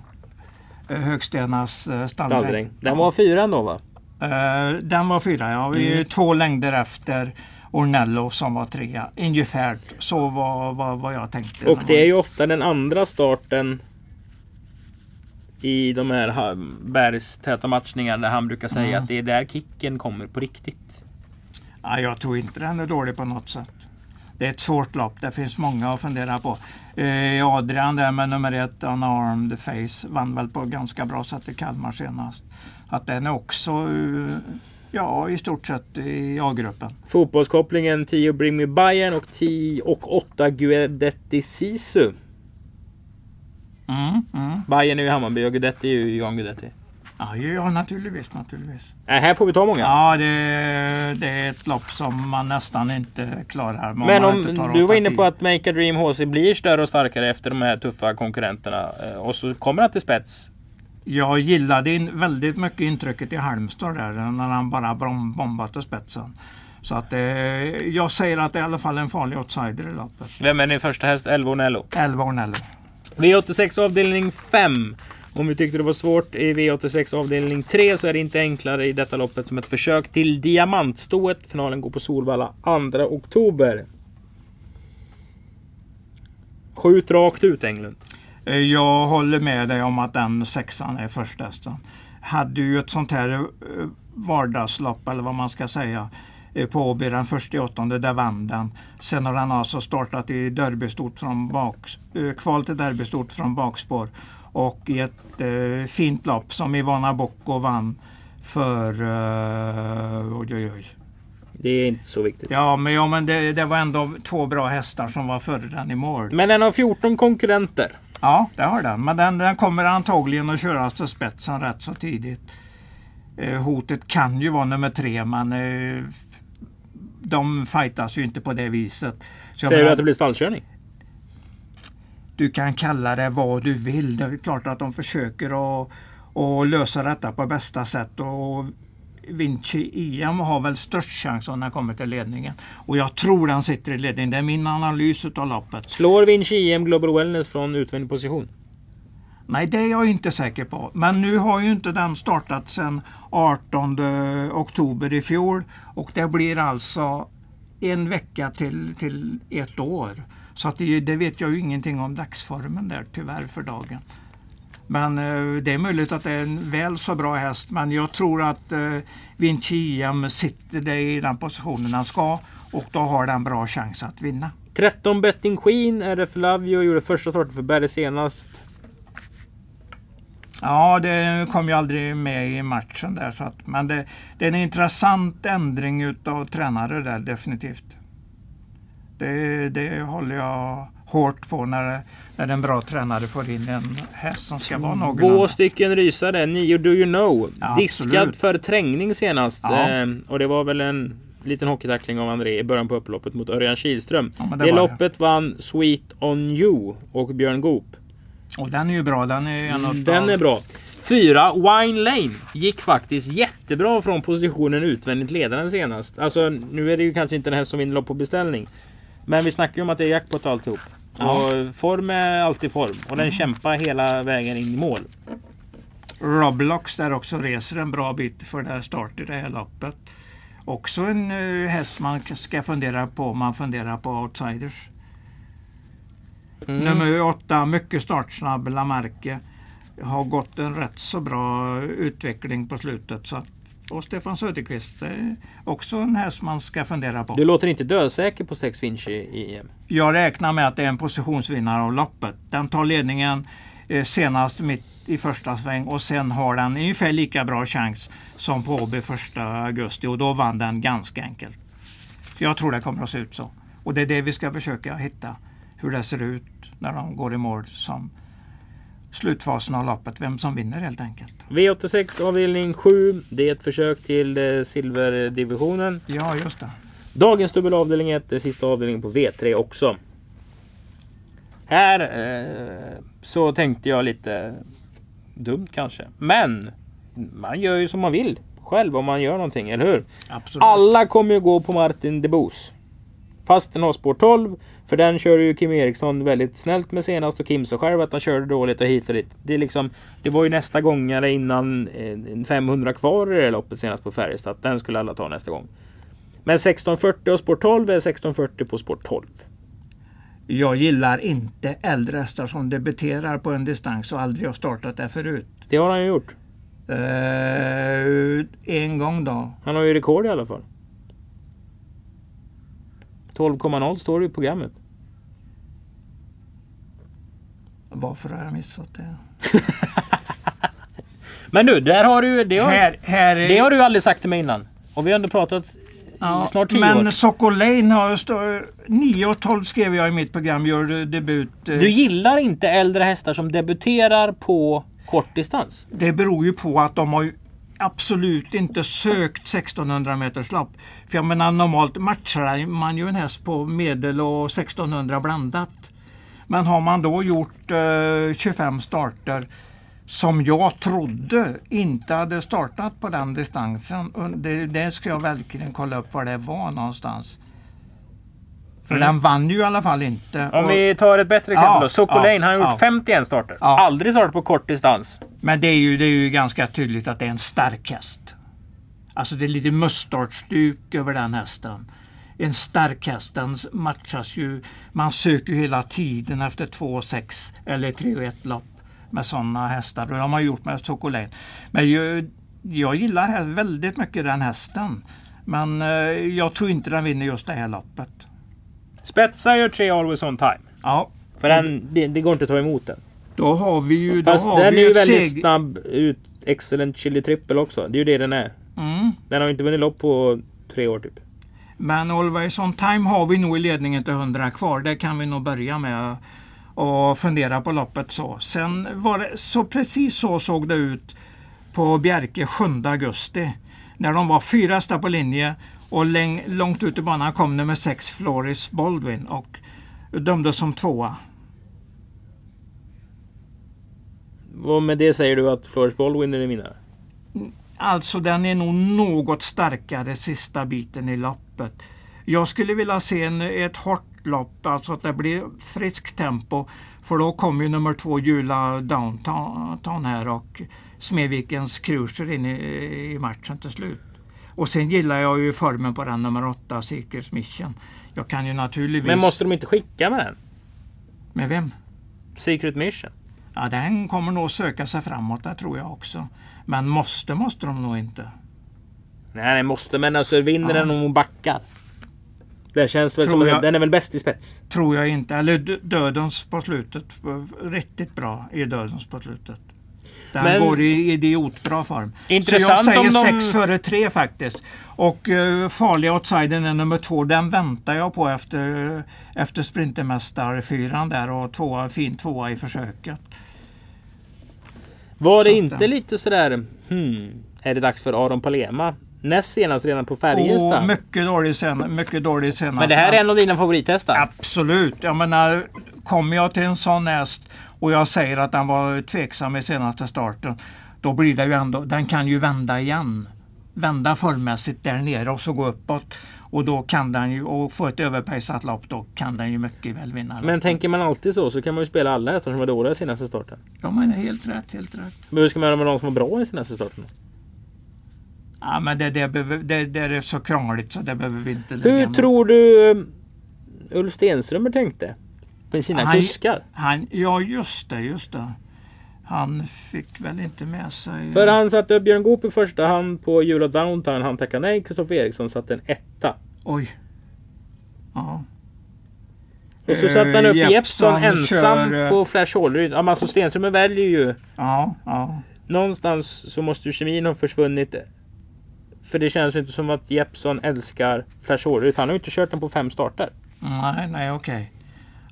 [SPEAKER 4] eh, Högstenas eh,
[SPEAKER 3] Stalldräng. Den var fyra ändå va?
[SPEAKER 4] Eh, den var fyra, ja. Vi är
[SPEAKER 3] Mm.
[SPEAKER 4] två längder efter Ornello som var trea. Ungefär så var vad, vad jag tänkte.
[SPEAKER 3] Och det är ju ofta den andra starten i de här bergstäta matchningarna där han brukar säga
[SPEAKER 4] Mm.
[SPEAKER 3] att det är där kicken kommer på riktigt.
[SPEAKER 4] ja, jag tror inte den är dålig på något sätt. Det är ett svårt lopp. Det finns många att fundera på. Eh, Adrian där med nummer ett, Unarmed Face, vann väl på ganska bra sätt i Kalmar senast. Att den är också eh, ja, i stort sett i A-gruppen.
[SPEAKER 3] Fotbollskopplingen 10 Bring Me Bayern och 10 och 8 Guidetti Sisu.
[SPEAKER 4] Mm, mm.
[SPEAKER 3] Bayern är ju Hammarby och Guidetti är ju Jan Guidetti.
[SPEAKER 4] Ja, ja, naturligtvis, naturligtvis.
[SPEAKER 3] Nej, här får vi ta många.
[SPEAKER 4] Ja, det, det är ett lopp som man nästan inte klarar.
[SPEAKER 3] Men om du var inne på att Make a Dream HC blir större och starkare efter de här tuffa konkurrenterna eh, och så kommer han till spets.
[SPEAKER 4] Jag gillade in, väldigt mycket intrycket i Halmstad där när han bara bom, bombat till spetsen. Så att eh, jag säger att det är i alla fall en farlig outsider i loppet.
[SPEAKER 3] Vem är din första häst? Elvo Nello.
[SPEAKER 4] 11 Ornello.
[SPEAKER 3] V86 avdelning 5. Om vi tyckte det var svårt i V86 avdelning 3 så är det inte enklare i detta loppet som ett försök till diamantstået. Finalen går på Solvalla 2 oktober. Skjut rakt ut Englund.
[SPEAKER 4] Eh, jag håller med dig om att den sexan är första hästen. Hade ju ett sånt här eh, vardagslopp eller vad man ska säga eh, på Åby den första i åttonde, där vann den. Sen har den alltså startat i derbystort från bak, kval till derbystort från bakspår och i ett eh, fint lopp som Ivana Bocco vann för eh, oj, oj, oj.
[SPEAKER 3] Det är inte så viktigt.
[SPEAKER 4] Ja, men, ja, men det, det var ändå två bra hästar som var före den i mål.
[SPEAKER 3] Men en av 14 konkurrenter.
[SPEAKER 4] Ja, det har den. Men den, den kommer antagligen att köras till spetsen rätt så tidigt. Eh, hotet kan ju vara nummer tre, men eh, de fightas ju inte på det viset. Så
[SPEAKER 3] Säger du
[SPEAKER 4] menar,
[SPEAKER 3] att det blir stallkörning?
[SPEAKER 4] Du kan kalla det vad du vill. Det är klart att de försöker att, att lösa detta på bästa sätt. Och Vinci EM har väl störst chans om den kommer till ledningen. Och jag tror den sitter i ledningen. Det är min analys av loppet.
[SPEAKER 3] Slår Vinci EM Global Wellness från utvändig position?
[SPEAKER 4] Nej, det är jag inte säker på. Men nu har ju inte den startat sedan 18 oktober i fjol och det blir alltså en vecka till, till ett år. Så att det, det vet jag ju ingenting om dagsformen där tyvärr för dagen. Men eh, det är möjligt att det är en väl så bra häst men jag tror att eh, Vinci EM sitter det i den positionen den ska och då har den bra chans att vinna.
[SPEAKER 3] 13 Betting Queen, RF Lavio gjorde första starten för Berre senast.
[SPEAKER 4] Ja, det kom ju aldrig med i matchen där. Så att, men det, det är en intressant ändring utav tränare där definitivt. Det, det håller jag hårt på när, när en bra tränare får in en häst som ska vara
[SPEAKER 3] Två
[SPEAKER 4] någorlunda.
[SPEAKER 3] stycken rysare. Nio Do You Know.
[SPEAKER 4] Ja,
[SPEAKER 3] Diskad för trängning senast.
[SPEAKER 4] Ja.
[SPEAKER 3] Eh, och det var väl en liten hockeytackling av André i början på upploppet mot Örjan Kihlström.
[SPEAKER 4] Ja,
[SPEAKER 3] det
[SPEAKER 4] det
[SPEAKER 3] loppet vann Sweet On You och Björn Goop.
[SPEAKER 4] Och den är ju bra. Den är en utav,
[SPEAKER 3] Den är bra. Fyra, Wine Lane gick faktiskt jättebra från positionen utvändigt ledaren senast. Alltså nu är det ju kanske inte den här som vinner lopp på beställning. Men vi snackar ju om att det är jackpot alltihop.
[SPEAKER 4] Ja.
[SPEAKER 3] Och form är alltid form. Och den kämpar hela vägen in i mål.
[SPEAKER 4] Roblox där också reser en bra bit för det här start i det här loppet. Också en uh, häst man ska fundera på om man funderar på outsiders.
[SPEAKER 3] Mm.
[SPEAKER 4] Nummer åtta, mycket startsnabb, Lamarque. Har gått en rätt så bra utveckling på slutet. Så att, och Stefan Söderqvist också en häst man ska fundera på.
[SPEAKER 3] Du låter inte dösäker på 6 Vinci i EM.
[SPEAKER 4] Jag räknar med att det är en positionsvinnare av loppet. Den tar ledningen eh, senast mitt i första sväng och sen har den ungefär lika bra chans som på Åby första augusti och då vann den ganska enkelt. Jag tror det kommer att se ut så. Och det är det vi ska försöka hitta. Hur det ser ut när de går i mål som slutfasen av loppet. Vem som vinner helt enkelt.
[SPEAKER 3] V86 avdelning 7. Det är ett försök till eh, silverdivisionen.
[SPEAKER 4] Ja, just det.
[SPEAKER 3] Dagens dubbel avdelning 1 är sista avdelningen på V3 också. Här eh, så tänkte jag lite dumt kanske. Men man gör ju som man vill själv om man gör någonting, eller hur?
[SPEAKER 4] Absolut.
[SPEAKER 3] Alla kommer ju gå på Martin Debos. Fast den har spår 12. För den körde ju Kim Eriksson väldigt snällt med senast och Kim sa själv att han körde dåligt och hit och dit. Det, är liksom, det var ju nästa gångare innan eh, en 500 kvar i det loppet senast på Färjestad. Den skulle alla ta nästa gång. Men 1640 och spår 12 är 1640 på spår 12.
[SPEAKER 4] Jag gillar inte äldre hästar som debuterar på en distans och aldrig har startat där förut.
[SPEAKER 3] Det har han ju gjort.
[SPEAKER 4] Eh, en gång då.
[SPEAKER 3] Han har ju rekord i alla fall. 12,0 står det i programmet.
[SPEAKER 4] Varför har jag missat det?
[SPEAKER 3] Men du, där har du... Det har,
[SPEAKER 4] Här, här är,
[SPEAKER 3] det har du aldrig sagt till mig innan. Och vi har ändå pratat i snart 10
[SPEAKER 4] men
[SPEAKER 3] år.
[SPEAKER 4] Sokolane har stå, 9 och 12 skrev jag i mitt program, gör debut. eh,
[SPEAKER 3] Du gillar inte äldre hästar som debuterar på kortdistans?
[SPEAKER 4] Det beror ju på att de har absolut inte sökt 1600 meters lopp. För jag menar normalt matchar man ju en häst på medel och 1600 blandat. Men har man då gjort eh, 25 starter som jag trodde inte hade startat på den distansen. Det, det ska jag verkligen kolla upp var det var någonstans. För
[SPEAKER 3] Mm.
[SPEAKER 4] den vann ju i alla fall inte.
[SPEAKER 3] Om
[SPEAKER 4] Och-
[SPEAKER 3] vi tar ett bättre exempel
[SPEAKER 4] Ja,
[SPEAKER 3] då. Soko
[SPEAKER 4] ja,
[SPEAKER 3] han har gjort
[SPEAKER 4] ja.
[SPEAKER 3] 51 starter.
[SPEAKER 4] Ja.
[SPEAKER 3] Aldrig startat på kort distans.
[SPEAKER 4] Men det är, ju, det är ju ganska tydligt att det är en stark häst. Alltså det är lite mustardstuk över den hästen. En stark häst den matchas ju, man söker ju hela tiden efter 2,6 eller 3,1 lopp med sådana hästar. Och det har man gjort med Sokolin. Men jag, jag gillar väldigt mycket den hästen. Men eh, jag tror inte den vinner just det här loppet.
[SPEAKER 3] Spetsa gör tre always on time.
[SPEAKER 4] Ja,
[SPEAKER 3] För den, det, det går inte att ta emot den.
[SPEAKER 4] då har vi ju... Då
[SPEAKER 3] Fast
[SPEAKER 4] har
[SPEAKER 3] den
[SPEAKER 4] vi
[SPEAKER 3] är ju väldigt
[SPEAKER 4] seg-
[SPEAKER 3] snabb ut. Excellent Chili Triple också. Det är ju det den är.
[SPEAKER 4] Mm.
[SPEAKER 3] Den har inte vunnit lopp på tre år typ.
[SPEAKER 4] Men Always on time har vi nog i ledningen till 100 kvar. Det kan vi nog börja med och fundera på loppet så. Sen var det så precis så såg det ut på Bjerke 7 augusti. När de var fyra hästar på linje och läng, långt ut i banan kom nummer 6 Floris Baldwin och dömdes som tvåa.
[SPEAKER 3] Och med det säger du att Floris Baldwin är vinnare?
[SPEAKER 4] Alltså den är nog något starkare sista biten i loppet. Jag skulle vilja se en, ett hårt lopp, alltså att det blir friskt tempo. För då kommer ju nummer två Jula Downtown här och Smedvikens Cruiser in i, i matchen till slut. Och sen gillar jag ju formen på den nummer åtta, Seekers Mission. Jag kan ju naturligtvis...
[SPEAKER 3] Men måste de inte skicka med den?
[SPEAKER 4] Med vem?
[SPEAKER 3] Secret Mission?
[SPEAKER 4] Ja, den kommer nog söka sig framåt, det tror jag också. Men måste, måste de nog inte.
[SPEAKER 3] Nej, den måste. Men alltså vinner
[SPEAKER 4] Ja.
[SPEAKER 3] den om hon backar? Den känns väl
[SPEAKER 4] Tror
[SPEAKER 3] som att
[SPEAKER 4] jag-
[SPEAKER 3] den är väl bäst i spets?
[SPEAKER 4] Tror jag inte. Eller dö- dödens på slutet. Riktigt bra i dödens på slutet. Den
[SPEAKER 3] Men-
[SPEAKER 4] går i idiotbra form.
[SPEAKER 3] Intressant
[SPEAKER 4] Så jag säger
[SPEAKER 3] de-
[SPEAKER 4] sex före tre faktiskt. Och uh, farliga outsidern är nummer två. Den väntar jag på efter, efter Sprintermästarfyran där och tvåa, fin tvåa i försöket.
[SPEAKER 3] Var det
[SPEAKER 4] Så
[SPEAKER 3] inte
[SPEAKER 4] den-
[SPEAKER 3] lite sådär... Hmm, är det dags för Aron Palema? Näst senast redan på Färjestad.
[SPEAKER 4] Mycket dålig mycket dålig senast.
[SPEAKER 3] Men det här är en av dina favorithästar?
[SPEAKER 4] Absolut. Jag menar, kommer jag till en sån häst och jag säger att den var tveksam i senaste starten. Då blir det ju ändå, den kan ju vända igen. Vända formmässigt där nere och så gå uppåt. Och då kan den ju, och få ett överpejsat lopp, då kan den ju mycket väl vinna.
[SPEAKER 3] Men
[SPEAKER 4] loppet.
[SPEAKER 3] tänker man alltid så så kan man ju spela alla hästar som var dåliga i senaste starten.
[SPEAKER 4] Ja men helt rätt, helt rätt.
[SPEAKER 3] Men hur ska man göra med de som var bra i senaste starten?
[SPEAKER 4] Ja men det, det, det, det är så krångligt så det behöver vi inte lägga
[SPEAKER 3] Hur tror du um, Ulf Stenströmer tänkte? Med sina
[SPEAKER 4] Han-
[SPEAKER 3] kuskar?
[SPEAKER 4] Han, ja just det, just det. Han fick väl inte med sig...
[SPEAKER 3] För han satte upp Björn Goop i första hand på Jula Downtown. Han tackade nej. Kristoffer Eriksson satte en etta.
[SPEAKER 4] Oj. Ja.
[SPEAKER 3] Och så
[SPEAKER 4] Eh,
[SPEAKER 3] satte han upp
[SPEAKER 4] Jeppsson
[SPEAKER 3] Jeppsson ensam
[SPEAKER 4] kör, eh,
[SPEAKER 3] på Flash Hålleryd. Ja, men alltså Stenströmer väljer ju...
[SPEAKER 4] Ja, ja.
[SPEAKER 3] Någonstans så måste ju kemin ha försvunnit. För det känns ju inte som att Jeppsson älskar Flash Hålleryd. Han har ju inte kört den på fem starter.
[SPEAKER 4] Nej, nej, okej.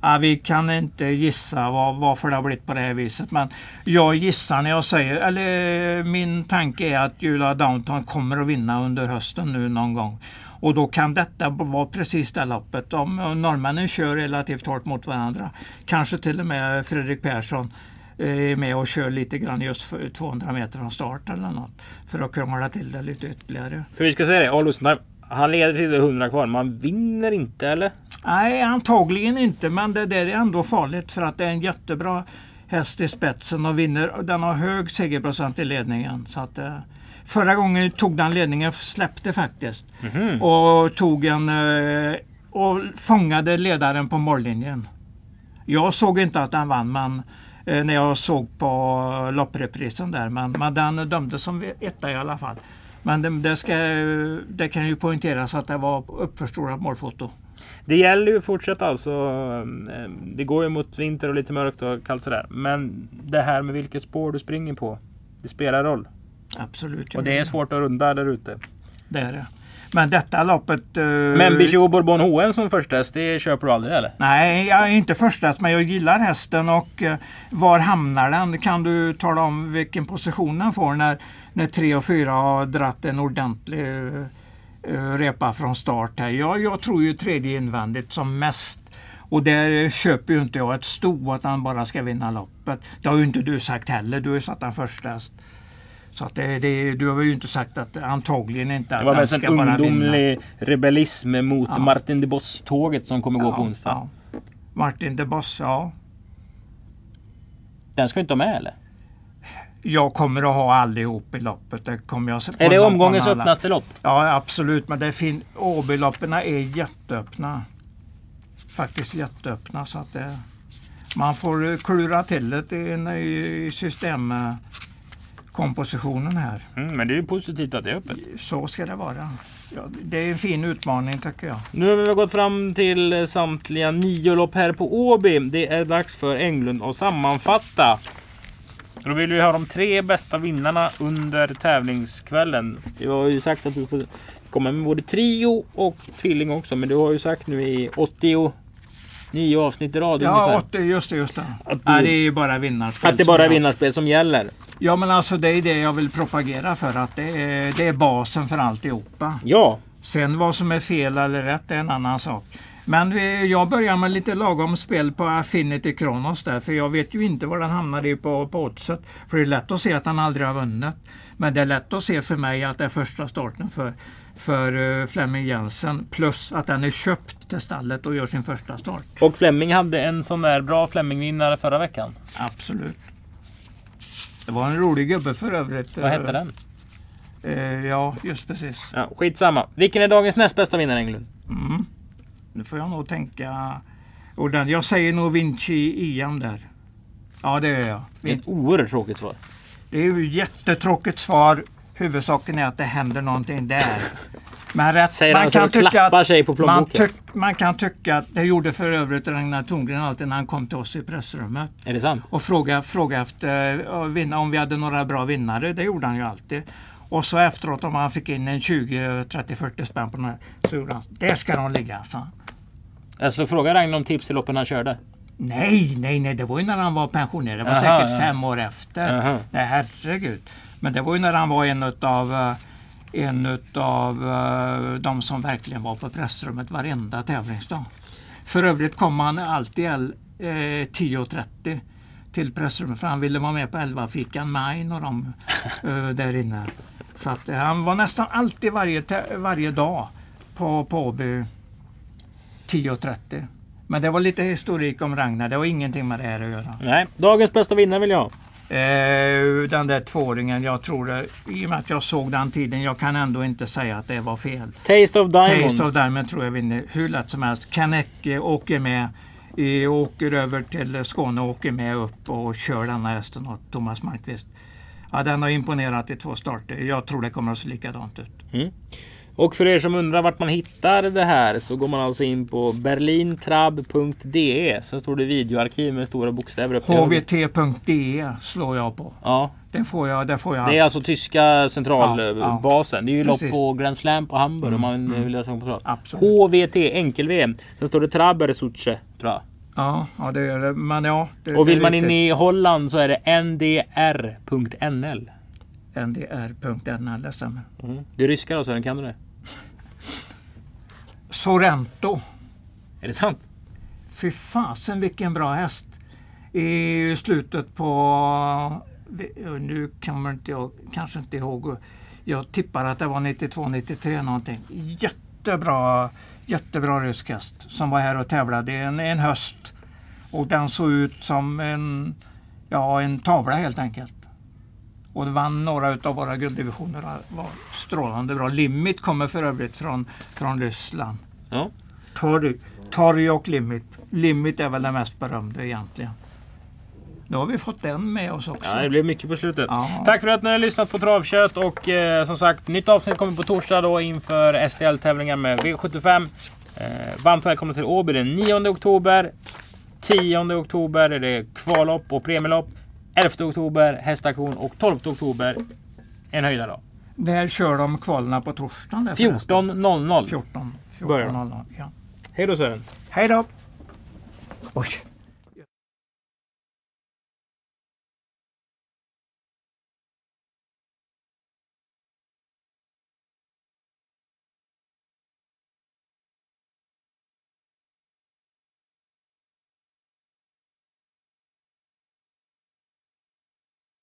[SPEAKER 4] Ja, vi kan inte gissa var, varför det har blivit på det här viset. Men jag gissar när jag säger, eller min tanke är att Jula Downton kommer att vinna under hösten nu någon gång. Och då kan detta vara precis det loppet. Om norrmännen kör relativt hårt mot varandra, kanske till och med Fredrik Persson eh, är med och kör lite grann just 200 meter från start eller något. För att krångla till det lite ytterligare.
[SPEAKER 3] För vi ska säga det, All han leder till 100 kvar. Man vinner inte eller?
[SPEAKER 4] Nej, antagligen inte, men det där är ändå farligt för att det är en jättebra häst i spetsen och vinner. Den har hög segerprocent i ledningen. Så att, eh, förra gången tog den ledningen, släppte faktiskt.
[SPEAKER 3] Mhm.
[SPEAKER 4] Och tog en eh, och fångade ledaren på mållinjen. Jag såg inte att den vann men eh, när jag såg på loppreprisen där. Men, men den dömdes som etta i alla fall. Men det, det, ska, det kan ju poängteras att det var uppförstorat målfoto.
[SPEAKER 3] Det gäller ju att fortsätta alltså. eh, Det går ju mot vinter och lite mörkt och kallt sådär. Men det här med vilket spår du springer på. Det spelar roll.
[SPEAKER 4] Absolut.
[SPEAKER 3] Och det är svårt att runda där ute.
[SPEAKER 4] Det är det. Men detta loppet... eh,
[SPEAKER 3] Men Bichot Bourbon HN som första häst, det köper du aldrig eller?
[SPEAKER 4] Nej, jag är inte första men jag gillar hästen och eh, var hamnar den? Kan du tala om vilken position den får när, när tre och fyra har dratt en ordentlig eh, repa från start här? Jag, jag tror ju tredje invändigt som mest. Och där köper ju inte jag ett sto att han bara ska vinna loppet. Det har ju inte du sagt heller. Du har ju satt han först häst. Så att det, det, du har ju inte sagt att antagligen inte att
[SPEAKER 3] Det var mest en
[SPEAKER 4] ska vinna.
[SPEAKER 3] ungdomlig rebellism mot
[SPEAKER 4] Ja.
[SPEAKER 3] Martin de Boss-tåget som kommer gå på onsdag.
[SPEAKER 4] Ja. Martin de Boss, ja.
[SPEAKER 3] Den ska inte ha med eller?
[SPEAKER 4] Jag kommer att ha allihop i loppet. Det kommer jag
[SPEAKER 3] Är det omgångens öppnaste lopp?
[SPEAKER 4] Ja absolut, men Åbyloppen är jätteöppna. Faktiskt jätteöppna så att det, man får klura till det i, i systemkompositionen här.
[SPEAKER 3] Mm, men det är ju positivt att det är öppet.
[SPEAKER 4] Så ska det vara. Ja, det är en fin utmaning tycker jag.
[SPEAKER 3] Nu har vi gått fram till eh, samtliga nio lopp här på Åby. Det är dags för Englund att sammanfatta. Då vill vi ha de tre bästa vinnarna under tävlingskvällen. Vi har ju sagt att du får komma med både trio och tvilling också. Men du har ju sagt nu i 89 avsnitt i rad
[SPEAKER 4] Ja,
[SPEAKER 3] ungefär.
[SPEAKER 4] åt, just det. Just det.
[SPEAKER 3] Att
[SPEAKER 4] Ja,
[SPEAKER 3] du-
[SPEAKER 4] det är ju bara vinnarspel.
[SPEAKER 3] Att det bara är
[SPEAKER 4] jag-
[SPEAKER 3] vinnarspel som gäller.
[SPEAKER 4] Ja men alltså det är det jag vill propagera för. Att det är, det är basen för alltihopa.
[SPEAKER 3] Ja,
[SPEAKER 4] Sen vad som är fel eller rätt är en annan sak. Men vi, jag börjar med lite lagom spel på Affinity Kronos där. För jag vet ju inte var den hamnar i på, på oddset. För det är lätt att se att han aldrig har vunnit. Men det är lätt att se för mig att det är första starten för, för uh, Flemming Jensen. Plus att den är köpt till stallet och gör sin första start.
[SPEAKER 3] och Flemming hade en sån där bra Flemming-vinnare förra veckan.
[SPEAKER 4] Absolut. Det var en rolig gubbe för övrigt.
[SPEAKER 3] Vad hette den?
[SPEAKER 4] Eh, ja, just precis.
[SPEAKER 3] Ja, skitsamma. Vilken är dagens näst bästa vinnare Englund?
[SPEAKER 4] Mm. Nu får jag nog tänka. Och den, jag säger nog Vinci Ian där. Ja, det gör jag.
[SPEAKER 3] Det är ett oerhört tråkigt svar.
[SPEAKER 4] Det är ju jättetråkigt svar. Huvudsaken är att det händer någonting där. Men rätt,
[SPEAKER 3] Säger han som klappar sig på
[SPEAKER 4] man,
[SPEAKER 3] plånboken.
[SPEAKER 4] tyck, man kan tycka att det gjorde för övrigt Ragnar Thorngren alltid när han kom till oss i pressrummet.
[SPEAKER 3] Är det sant?
[SPEAKER 4] och fråga, fråga efter vinna, om vi hade några bra vinnare. Det gjorde han ju alltid. Och så efteråt om han fick in en 20, 30, 40 spänn på den här så gjorde han där ska de ligga. han.
[SPEAKER 3] Alltså fråga Ragnar om tips i loppen han körde.
[SPEAKER 4] Nej, nej, nej, det var ju när han var pensionerad. Det var
[SPEAKER 3] Aha,
[SPEAKER 4] säkert
[SPEAKER 3] ja.
[SPEAKER 4] fem år efter.
[SPEAKER 3] Aha.
[SPEAKER 4] Nej, herregud. Men det var ju när han var en utav eh, en utav eh, de som verkligen var på pressrummet varenda tävlingsdag. För övrigt kom han alltid el- eh, 10.30 till pressrummet för han ville vara med på 11-fikan med Ain och de eh, där inne. Så att, han var nästan alltid varje, varje dag på, på Åby 10.30. Men det var lite historik om Ragnar. Det har ingenting med det här att göra.
[SPEAKER 3] Nej, dagens bästa vinnare vill jag ha.
[SPEAKER 4] Eh, den där tvååringen, jag tror det, i och med att jag såg den tiden, jag kan ändå inte säga att det var fel.
[SPEAKER 3] Taste of Diamonds.
[SPEAKER 4] Taste of Diamond tror jag vinner hur lätt som helst. Kanecke åker med, åker över till Skåne och åker med upp och kör denna hästen åt Thomas Malmqvist. Ja, den har imponerat i två starter. Jag tror det kommer att se likadant ut.
[SPEAKER 3] Och för er som undrar vart man hittar det här så går man alltså in på berlintrab.de. Sen står det videoarkiv med stora bokstäver upp
[SPEAKER 4] hvt.de slår jag på.
[SPEAKER 3] Ja,
[SPEAKER 4] Det får jag. Det får jag.
[SPEAKER 3] det är alltså tyska
[SPEAKER 4] Ja, ja.
[SPEAKER 3] centralbasen. Det är ju lopp på Grand Slam på Hamburg om man vill läsa på. HVT enkel-VM. Sen står det Trabersuche tror jag.
[SPEAKER 4] Ja, ja, det är det. Men ja. Det,
[SPEAKER 3] Och vill man in i Holland så är det ndr.nl.
[SPEAKER 4] ndr.nl, det stämmer.
[SPEAKER 3] Mm. Det är ryska då Sören, kan du det?
[SPEAKER 4] Sorrento.
[SPEAKER 3] Är det sant?
[SPEAKER 4] Fy fasen vilken bra häst. I slutet på, nu kommer inte jag kanske inte ihåg, jag tippar att det var 92-93 någonting. Jättebra, jättebra rysk häst som var här och tävlade en, en höst. Och den såg ut som en, ja, en tavla helt enkelt. Och vann några av våra gulddivisioner. var strålande bra. Limit kommer för övrigt från, från Ryssland.
[SPEAKER 3] Ja.
[SPEAKER 4] Torg, torg och Limit. Limit är väl det mest berömda egentligen. Nu har vi fått den med oss också.
[SPEAKER 3] Ja, det blev mycket på slutet.
[SPEAKER 4] Ja.
[SPEAKER 3] Tack för att ni har lyssnat på Travkött och eh, som sagt, nytt avsnitt kommer på torsdag då inför STL-tävlingar med V75. Eh, varmt välkomna till Åby den 9 oktober. 10 oktober är det kvallopp och premielopp. 11 oktober hästaktion och 12 oktober en höjdardag.
[SPEAKER 4] Där kör de kvalen på torsdagen. där förresten.
[SPEAKER 3] 14.00.
[SPEAKER 4] 14.
[SPEAKER 3] Börjar de.
[SPEAKER 4] 14 ja.
[SPEAKER 3] Hej då Sören.
[SPEAKER 4] Hej då! Oj.